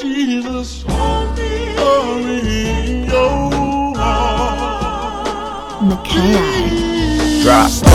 Jesus, hold me, hold me. Drop.